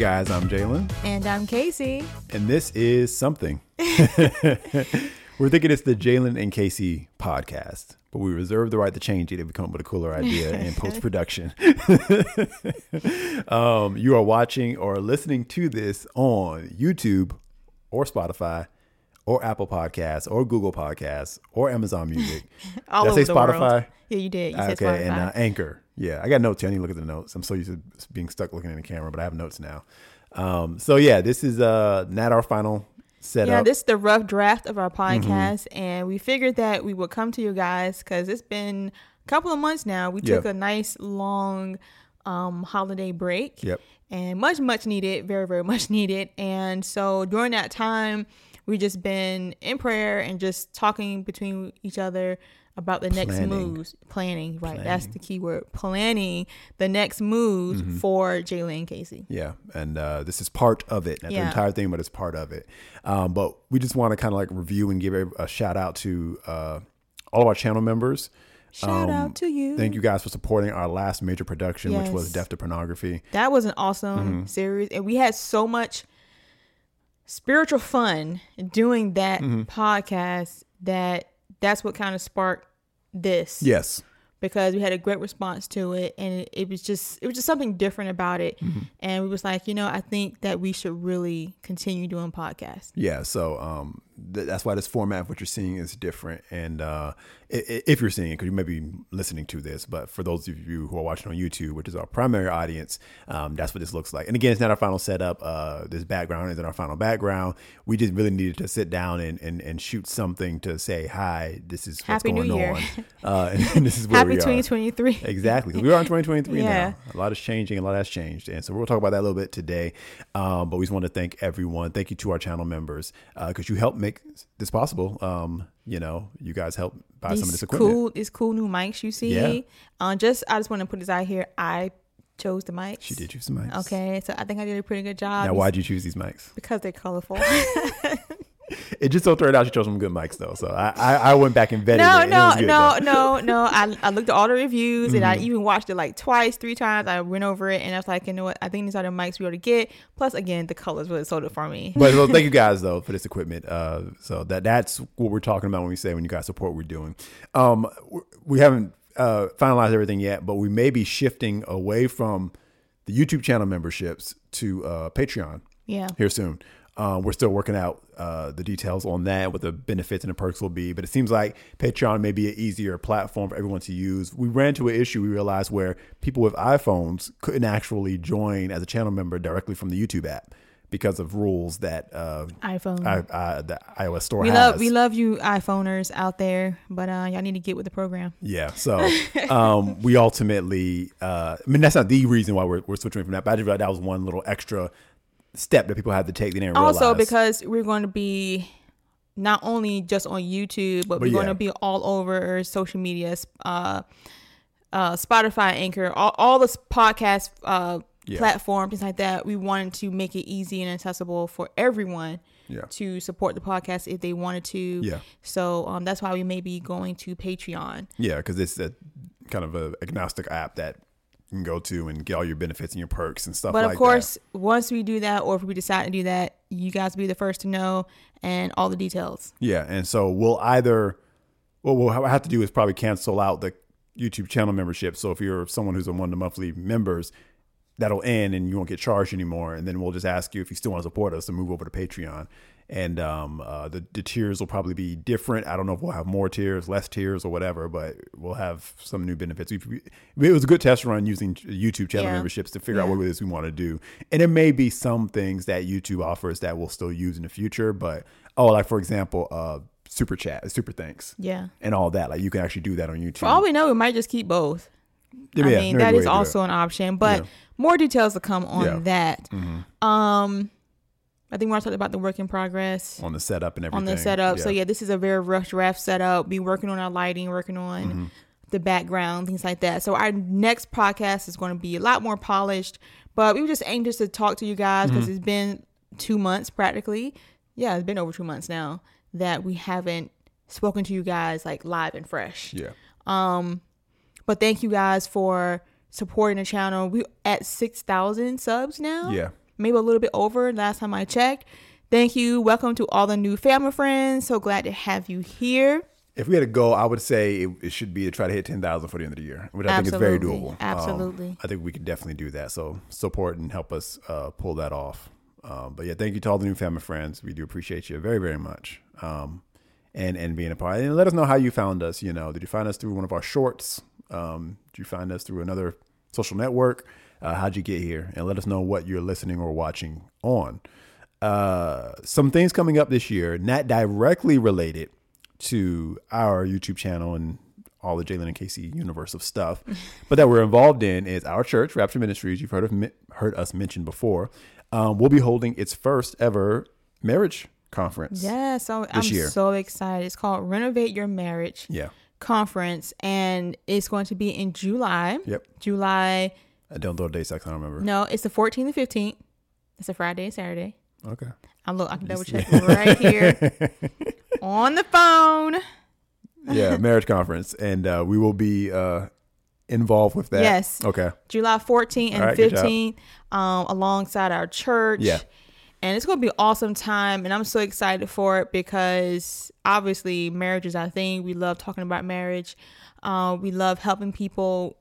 guys, I'm Jalen. And I'm Casey. And this is something. We're thinking it's the Jalen and Casey podcast, but we reserve the right to change it if we come up with a cooler idea in post production. um, you are watching or listening to this on YouTube or Spotify or Apple Podcasts or Google Podcasts or Amazon Music. All Did I say the Spotify? world. Yeah, you did. You said okay, Spotify. and uh, Anchor. Yeah, I got notes here. I need to look at the notes. I'm so used to being stuck looking in the camera, but I have notes now. Um, so yeah, this is uh not our final setup. yeah, this is the rough draft of our Mm-hmm. podcast, and we figured that we would come to you guys because it's been a couple of months now. We took Yep. a nice long um, holiday break. Yep. And much, much needed, very, very much needed. And so during that time, we've just been in prayer and just talking between each other about the next moves. Planning, right? That's the key word. Planning the next moves Mm-hmm. for Jalen and Casey. Yeah, and uh, this is part of it, not the entire thing, but it's part of it. Um, but we just want to kind of like review and give a, a shout out to uh, all of our channel members. Shout Um, out to you. Thank you guys for supporting our last major production, which was Yes. Deaf to Pornography. That was an awesome Mm-hmm. series, and we had so much spiritual fun doing that Mm-hmm. podcast that that's what kind of sparked this Yes, because we had a great response to it, and it, it was just it was just something different about it, Mm-hmm. and we was like, you know, I think that we should really continue doing podcasts. Yeah, so um, th- that's why this format, of what you're seeing, is different. And uh, if you're seeing it, because you may be listening to this, but for those of you who are watching on YouTube, which is our primary audience, um, that's what this looks like. And again, it's not our final setup. Uh, this background isn't our final background. We just really needed to sit down and, and, and shoot something to say, hi, this is what's Happy New going Year. on. Uh, and, and this is where Happy we are. 2023. Exactly. 'cause we are in 2023 Yeah. now. A lot is changing. A lot has changed. And so we'll talk about that a little bit today. Um, but we just want to thank everyone. Thank you to our channel members because you helped make this possible. Um, you know, you guys help buy some of this These equipment. cool, these cool new mics you see. Yeah. Uh, just I just want to put this out here. I chose the mics. She did choose the mics. Okay, so I think I did a pretty good job. Now, why'd you choose these mics? Because they're colorful. It just so turned out she chose some good mics, though. So I, I, I went back and vetted no, it. and it no, no, no, no. I, I looked at all the reviews and I Mm-hmm. even watched it like twice, three times. I went over it and I was like, you know what? I think these are the mics we ought to get. Plus, again, the colors really sold it for me. But well, thank you guys though for this equipment. Uh, so that that's what we're talking about when we say when you guys support what we're doing. Um, we haven't uh, finalized everything yet, but we may be shifting away from the YouTube channel memberships to uh, Patreon Yeah. here soon. Uh, we're still working out uh, the details on that, what the benefits and the perks will be. But it seems like Patreon may be an easier platform for everyone to use. We ran into an issue we realized where people with iPhones couldn't actually join as a channel member directly from the YouTube app because of rules that uh, iPhone. I, I, the iOS store we has. love we love you iPhoners out there, but uh, y'all need to get with the program. Yeah. So um, we ultimately, uh, I mean, that's not the reason why we're, we're switching from that, but I just realized that was one little extra step that people have to take. They didn't realize. Also, because we're going to be not only just on YouTube, but, But we're going to be all over social media, uh, uh, Spotify, Anchor, all, all the podcast uh, Yeah. platforms, things like that. We wanted to make it easy and accessible for everyone Yeah. to support the podcast if they wanted to. Yeah. So um, that's why we may be going to Patreon. Yeah, because it's a kind of a agnostic app that you can go to and get all your benefits and your perks and stuff But like of course, once we do that, or if we decide to do that, you guys will be the first to know and all the details. Yeah, and so we'll either what we'll have to do is probably cancel out the YouTube channel membership. So if you're someone who's on one of the monthly members, that'll end and you won't get charged anymore. And then we'll just ask you if you still want to support us to move over to Patreon. And um, uh, the, the tiers will probably be different. I don't know if we'll have more tiers, less tiers, or whatever, but we'll have some new benefits. We, it was a good test run using YouTube channel Yeah. memberships to figure out what it is we want to do. And there may be some things that YouTube offers that we'll still use in the future. But, oh, like for example, uh, super chat, super thanks, Yeah. and all that. Like you can actually do that on YouTube. For all we know, we might just keep both. Yeah, I mean, that is go, you do also an option, but Yeah. more details to come on Yeah. that. Mhm. Um, I think we're talking about the work in progress on the setup and everything. on the setup. So yeah, this is a very rough draft setup. Be working on our lighting, working on Mm-hmm. the background, things like that. So our next podcast is going to be a lot more polished. But we were just anxious to talk to you guys because Mm-hmm. it's been two months practically. Yeah, it's been over two months now that we haven't spoken to you guys like live and fresh. Yeah. Um, but thank you guys for supporting the channel. We at six thousand subs now. Yeah. Maybe a little bit over last time I checked. Thank you. Welcome to all the new family friends. So glad to have you here. If we had a goal, I would say it, it should be to try to hit 10,000 for the end of the year, which I think is very Absolutely. doable. Um, Absolutely. I think we could definitely do that. So support and help us uh, pull that off. Um, but yeah, thank you to all the new family friends. We do appreciate you very, very much. Um, and, and being a part. And let us know how you found us. You know, did you find us through one of our shorts? Um, did you find us through another social network? Uh, how'd you get here? And let us know what you're listening or watching on. Uh, some things coming up this year, not directly related to our YouTube channel and all the Jalen and Casey universe of stuff, but that we're involved in is our church, Rapture Ministries. You've heard of heard us mention before. Um, we'll be holding its first ever marriage conference. Yeah, so I'm year. so excited. It's called Renovate Your Marriage Yeah. Conference, and it's going to be in July. Yep. July, I don't know the dates. I can't remember. no, it's the 14th and 15th. It's a Friday and Saturday. Okay. I look, I can double check right here on the phone. Yeah, marriage conference, and uh, we will be uh, involved with that. Yes. Okay. July 14th and right, good job. 15th, um, alongside our church. Yeah. And it's going to be an awesome time. And I'm so excited for it because obviously marriage is our thing. We love talking about marriage. Uh, we love helping people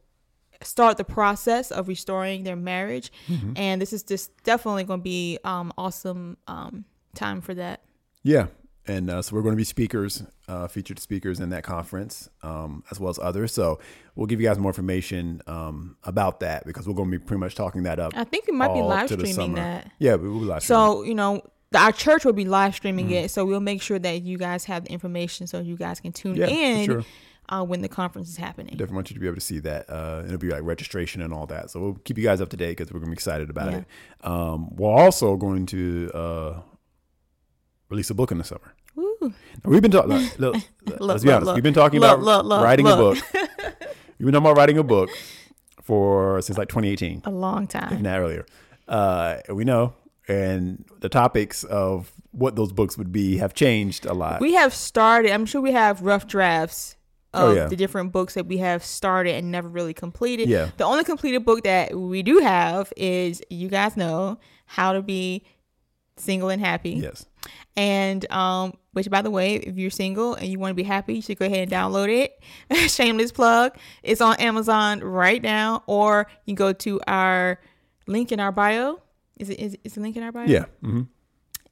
start the process of restoring their marriage. Mm-hmm. And this is just definitely going to be um, awesome um, time for that. Yeah. And uh, so we're going to be speakers, uh, featured speakers in that conference, um, as well as others. So we'll give you guys more information um, about that because we're going to be pretty much talking that up. I think we might be live streaming that. Yeah, we will be live streaming. So, you know, our church will be live streaming Mm-hmm. it. So we'll make sure that you guys have the information so you guys can tune Yeah, in sure. uh, when the conference is happening. Definitely want you to be able to see that. Uh, it'll be like registration and all that. So we'll keep you guys up to date because we're going to be excited about Yeah. it. Um, we're also going to uh, release a book in the summer. Woo. We've been talking. Look, let's be honest. look. We've been talking Look, about look, look, writing look. a book. We've been talking about writing a book for since like 2018, A long if time. not earlier. Uh, we know, and the topics of what those books would be have changed a lot. We have started, I'm sure we have rough drafts of Oh, yeah. the different books that we have started and never really completed. Yeah. The only completed book that we do have is, you guys know, How to Be Single and Happy. yes. And um, which by the way, if you're single and you want to be happy, you should go ahead and download it. Shameless plug. It's on Amazon right now, or you go to our link in our bio. Is it is, is the link in our bio? Yeah. hmm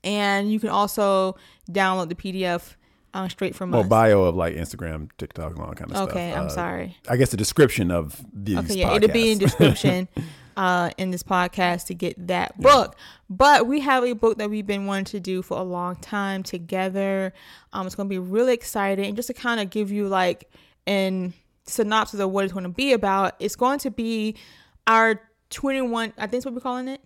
And you can also download the PDF uh, straight from Well, us. bio of like Instagram, TikTok, and all that kind of stuff. okay, I'm Uh, sorry. I guess the description of these. Okay, yeah, it'll be in description uh, in this podcast to get that book. But we have a book that we've been wanting to do for a long time together. Um, it's going to be really exciting, and just to kind of give you like an synopsis of what it's going to be about. It's going to be our 21. I think that's what we're calling it.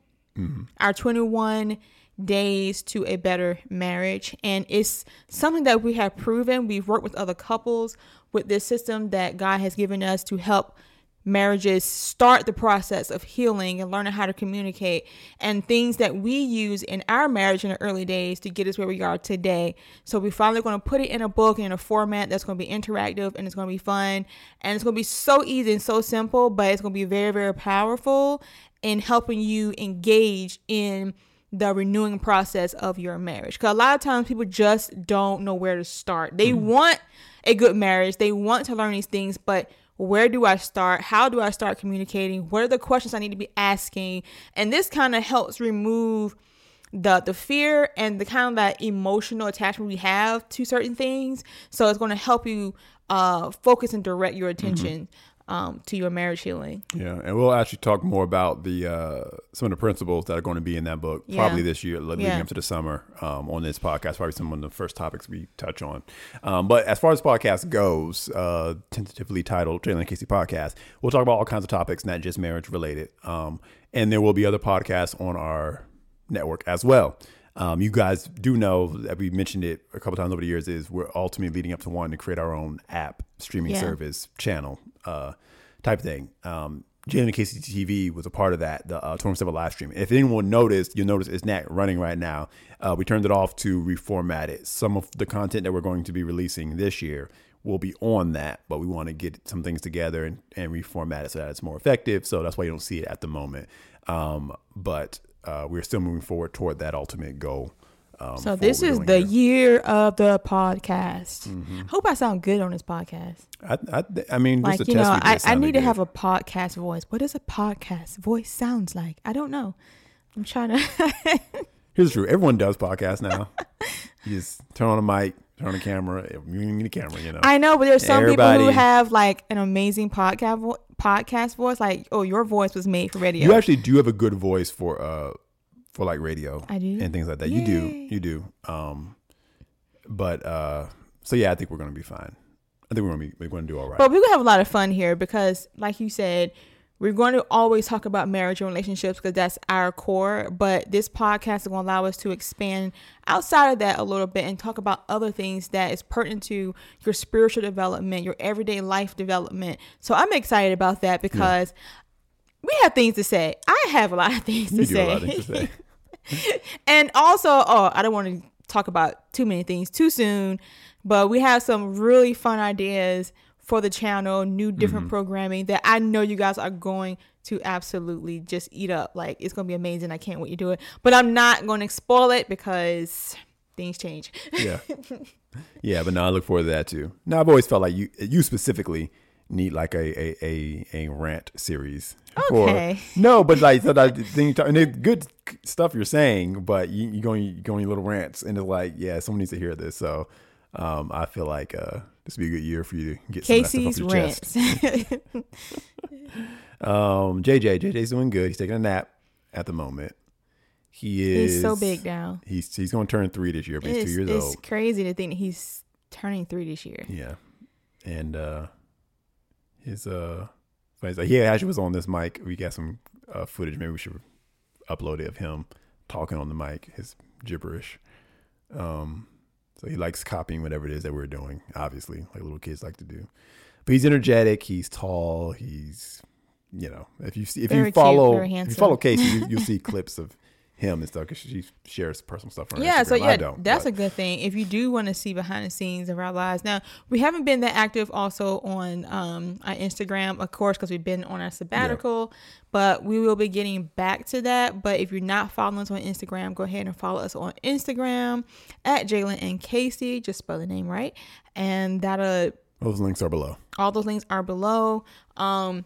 Our 21 days to a better marriage and it's something that we have proven we've worked with other couples with this system that god has given us to help marriages start the process of healing and learning how to communicate and things that we use in our marriage in the early days to get us where we are today. So we're finally going to put it in a book in a format that's going to be interactive and it's going to be fun and it's going to be so easy and so simple, but it's going to be very, very powerful in helping you engage in the renewing process of your marriage. Because a lot of times people just don't know where to start. They mm-hmm. want a good marriage, they want to learn these things, but where do I start? How do I start communicating? What are the questions I need to be asking? And this kind of helps remove the the fear and the kind of that emotional attachment we have to certain things. So it's going to help you uh, focus and direct your attention um, to your marriage healing. Yeah, and we'll actually talk more about the uh, some of the principles that are going to be in that book probably this year, leading Yeah. up to the summer um, on this podcast. Probably some of the first topics we touch on. Um, but as far as podcast goes, uh, tentatively titled Jalen and Casey Podcast, we'll talk about all kinds of topics, not just marriage related. Um, and there will be other podcasts on our network as well. Um, you guys do know that we mentioned it a couple times over the years. Is we're ultimately leading up to wanting to create our own app streaming Yeah. service channel uh, type thing. Um, Jalen and Casey TV was a part of that, the uh, 24 live stream. If anyone noticed, you'll notice it's not running right now. Uh, we turned it off to reformat it. Some of the content that we're going to be releasing this year will be on that, but we want to get some things together and, and reformat it so that it's more effective. So that's why you don't see it at the moment. Um, but uh, we're still moving forward toward that ultimate goal. Um, So this is the here. year of the podcast. Mm-hmm. Hope I sound good on this podcast. I, I, I mean, just Like a you know, I, I need to have a podcast voice. What does a podcast voice sounds like? I don't know. I'm trying to. Here's the truth. Everyone does podcasts now. you just turn on a mic, turn on the camera. You need a camera, you know. I know, but there's some people who have like an amazing podcast vo- podcast voice. Like, oh, your voice was made for radio. You actually do have a good voice for uh for like radio I do? and things like that. You do, you do. Um, but uh, so yeah, I think we're gonna be fine. I think we're gonna be we're gonna do all right. But we're gonna have a lot of fun here because, like you said, we're going to always talk about marriage and relationships because that's our core. But this podcast is going to allow us to expand outside of that a little bit and talk about other things that is pertinent to your spiritual development, your everyday life development. So I'm excited about that because we have things to say. I have a lot of things to you do say. a lot of things to say. and also, oh, I don't want to talk about too many things too soon, but we have some really fun ideas for the channel, new different programming that I know you guys are going to absolutely just eat up. Like it's gonna be amazing. I can't wait to do it. But I'm not going to spoil it because things change. yeah, yeah. But no, I look forward to that too. No, I've always felt like you you specifically need like a a a, a rant series. Okay. no, but like so that thing you talk, and it's good stuff you're saying, but you you going you going your little rants, and it's like yeah, someone needs to hear this. So um, I feel like uh, this would be a good year for you to get some of that stuff off your chest. Um, JJ, JJ's doing good. He's taking a nap at the moment. He is he's so big now. He's he's going to turn three this year, but he's It's, two years it's old. crazy to think he's turning three this year. Yeah, and uh, his uh, he actually was on this mic. We got some uh, footage. Maybe we should upload it of him talking on the mic. His gibberish. Um, so he likes copying whatever it is that we're doing. Obviously, like little kids like to do. But he's energetic. He's tall. He's you know if you see if Very you follow very if you follow Casey, you, you'll see clips of him and stuff because she shares personal stuff on yeah, so Instagram. yeah, I don't, that's but- a good thing. If you do want to see behind the scenes of our lives, now we haven't been that active also on um, our Instagram, of course, because we've been on our sabbatical. But we will be getting back to that. But if you're not following us on Instagram, go ahead and follow us on Instagram at Jalen and Casey. Just spell the name right, and that'll those links are below. all those links are below. Um,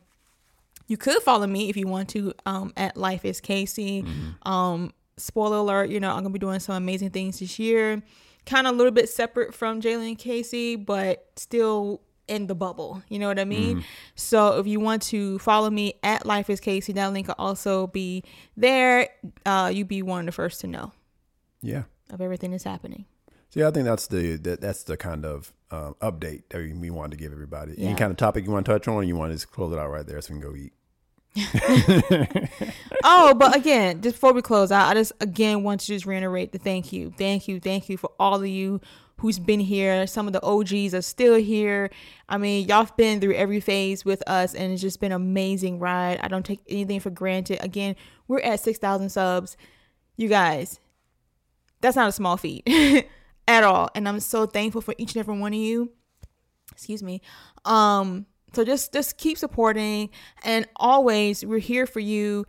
you could follow me if you want to um, at Life is Casey. Um, spoiler alert, you know, I'm gonna be doing some amazing things this year. Kind of a little bit separate from Jalen and Casey, but still in the bubble. You know what I mean? So if you want to follow me at Life is Casey, that link will also be there. Uh, you'll be one of the first to know Yeah. of everything that's happening. So yeah, I think that's the that, that's the kind of uh, update that we, we wanted to give everybody. Yeah. Any kind of topic you want to touch on, you want to just close it out right there so we can go eat. oh, but again, just before we close out, I just again want to just reiterate the thank you, thank you, thank you for all of you who's been here. Some of the OGs are still here. I mean, y'all have been through every phase with us, and it's just been an amazing ride. I don't take anything for granted. Again, we're at six thousand subs, you guys. That's not a small feat at all, and I'm so thankful for each and every one of you. Excuse me. Um, so just just keep supporting and always we're here for you.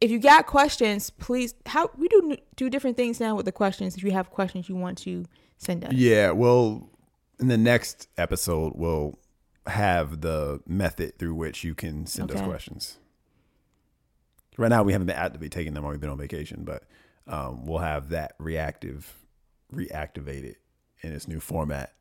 If you got questions, please how we do do different things now with the questions. If you have questions you want to send us. Yeah, well, in the next episode, we'll have the method through which you can send us questions. Right now, we haven't been actively taking them while we've been on vacation, but um, we'll have that reactive, reactivated in its new format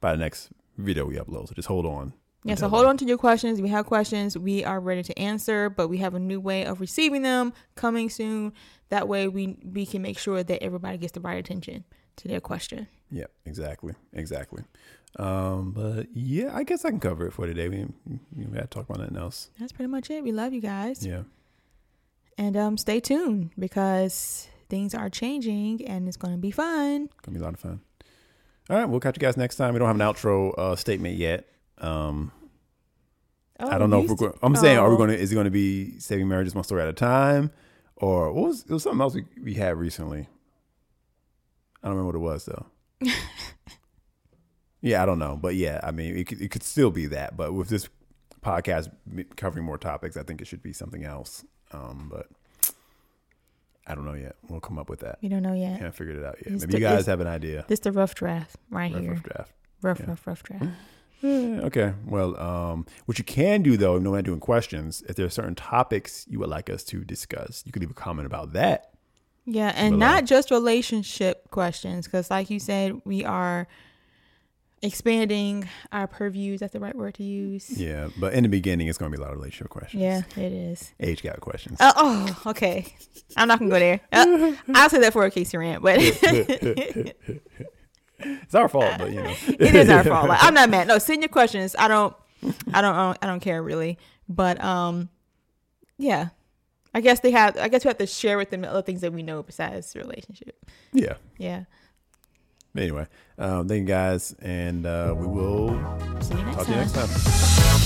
by the next video we upload. So just hold on. Yeah, so hold on to your questions. If you have questions, we are ready to answer, but we have a new way of receiving them coming soon. That way we we can make sure that everybody gets the right attention to their question. Yeah, exactly, exactly. Um, but yeah, I guess I can cover it for today. We we got to talk about nothing else. That's pretty much it. We love you guys. Yeah, And um stay tuned because things are changing and it's going to be fun. gonna be a lot of fun. All right, we'll catch you guys next time. We don't have an outro uh, statement yet. Um, I don't know if we're going. I'm saying, are we Oh. going to? Is it going to be saving marriages one story at a time, or what was it was something else we, we had recently? I don't remember what it was though. yeah, I don't know, but yeah, I mean, it could, it could still be that. But with this podcast covering more topics, I think it should be something else. Um, but I don't know yet. We'll come up with that. We don't know yet. Haven't figured it out yet. It's Maybe the- you guys have an idea. This the rough draft right Rough, here. rough draft. Rough, Yeah. rough, rough draft. Eh, okay. Well, um, what you can do though, no matter doing questions, if there are certain topics you would like us to discuss, you can leave a comment about that. Yeah, and Below. not just relationship questions, because like you said, we are expanding our purviews. That's the right word to use. Yeah, but in the beginning, it's going to be a lot of relationship questions. Yeah, it is. Age gap questions. Uh, oh, okay. I'm not gonna go there. Uh, I'll say that for a Casey rant, but it's our fault, but you know, it is our fault. Like, I'm not mad. No, send your questions. I don't. I don't. I don't care really. But um, yeah. I guess they have. I guess we have to share with them other things that we know besides relationship. yeah. Yeah. Anyway, um, thank you guys, and uh, we will See you next talk to you next time.